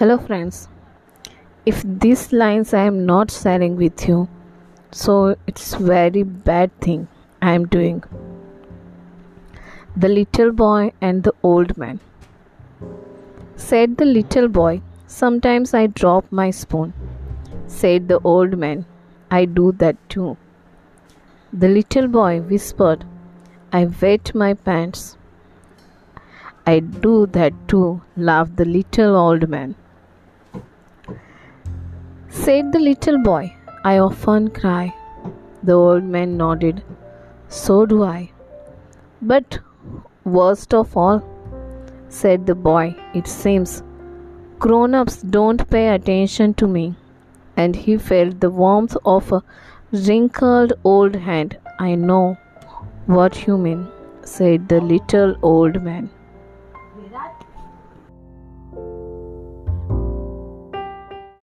Hello, friends. If these lines I am not sharing with you, so it's very bad thing I am doing. The little boy and the old man. Said the little boy, Sometimes I drop my spoon. Said the old man, I do that too. The little boy whispered, I wet my pants. I do that too, laughed the little old man. Said the little boy, I often cry. The old man nodded, So do I. But worst of all, said the boy, it seems grown ups don't pay attention to me. And he felt the warmth of a wrinkled old hand. I know what you mean, said the little old man.